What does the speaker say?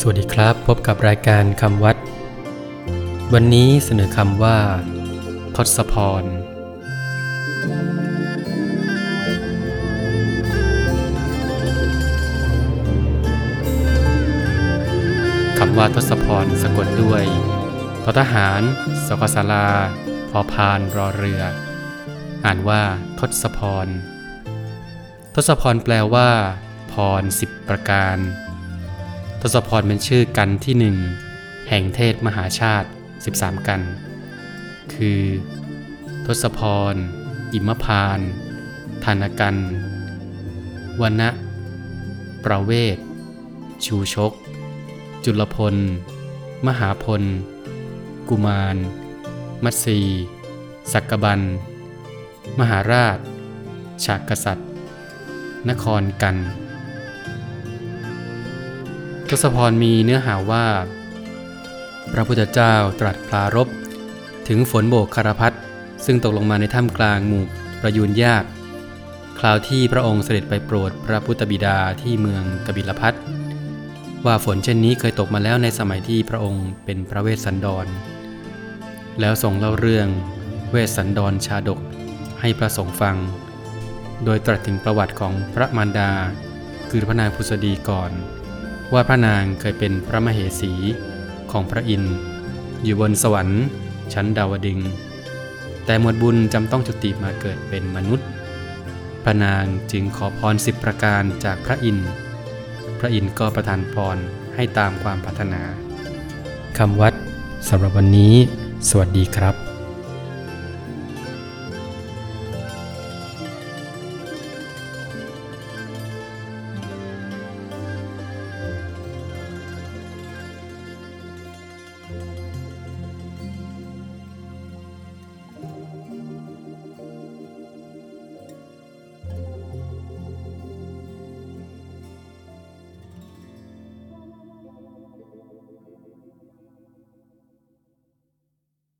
สวัสดีครับ พบกับรายการคำวัด วันนี้เสนอคำว่าทศพร คำว่าทศพรสะกดด้วยททหาร สกศาลาพอพานรอเรือ อ่านว่าทศพร ทศพรแปลว่า พรสิบประการ ทศพรเป็นชื่อกันที่หนึ่งแห่งเทศมหาชาติ 13 กัน คือ ทศพร อิมพานธานกันวนะ ประเวศ ชูชก จุลพล มหาพล กุมาร มัตสีสักกบัน มหาราช ฉากกษัตริย์ นครกัน ทศพรมีเนื้อหาว่า พระพุทธเจ้าตรัสปรารบถึงฝนโบกคารพัดซึ่งตกลงมาในถ้ำกลางหมู่ประยูนยากคราวที่พระองค์เสด็จไปโปรดพระพุทธบิดาที่เมืองกบิลพัทว่าฝนเช่นนี้เคยตกมาแล้วในสมัยที่พระองค์เป็นพระเวสสันดร แล้วทรงเล่าเรื่องเวสสันดรชาดกให้พระสงฆ์ฟัง โดยตรัสถึงประวัติของพระมารดา คือพระนางพุษดีก่อน ว่าพระนางเคยเป็นพระมเหสีของพระอินทร์อยู่บนสวรรค์ ชั้นดาวดึง แต่หมวดบุญจำต้องจุติมาเกิดเป็นมนุษย์ พระนางจึงขอพรสิบประการจากพระอินทร์พระอินทร์ก็ประทานพรให้ตามความปรารถนาคำวัดสำหรับวันนี้ สวัสดีครับ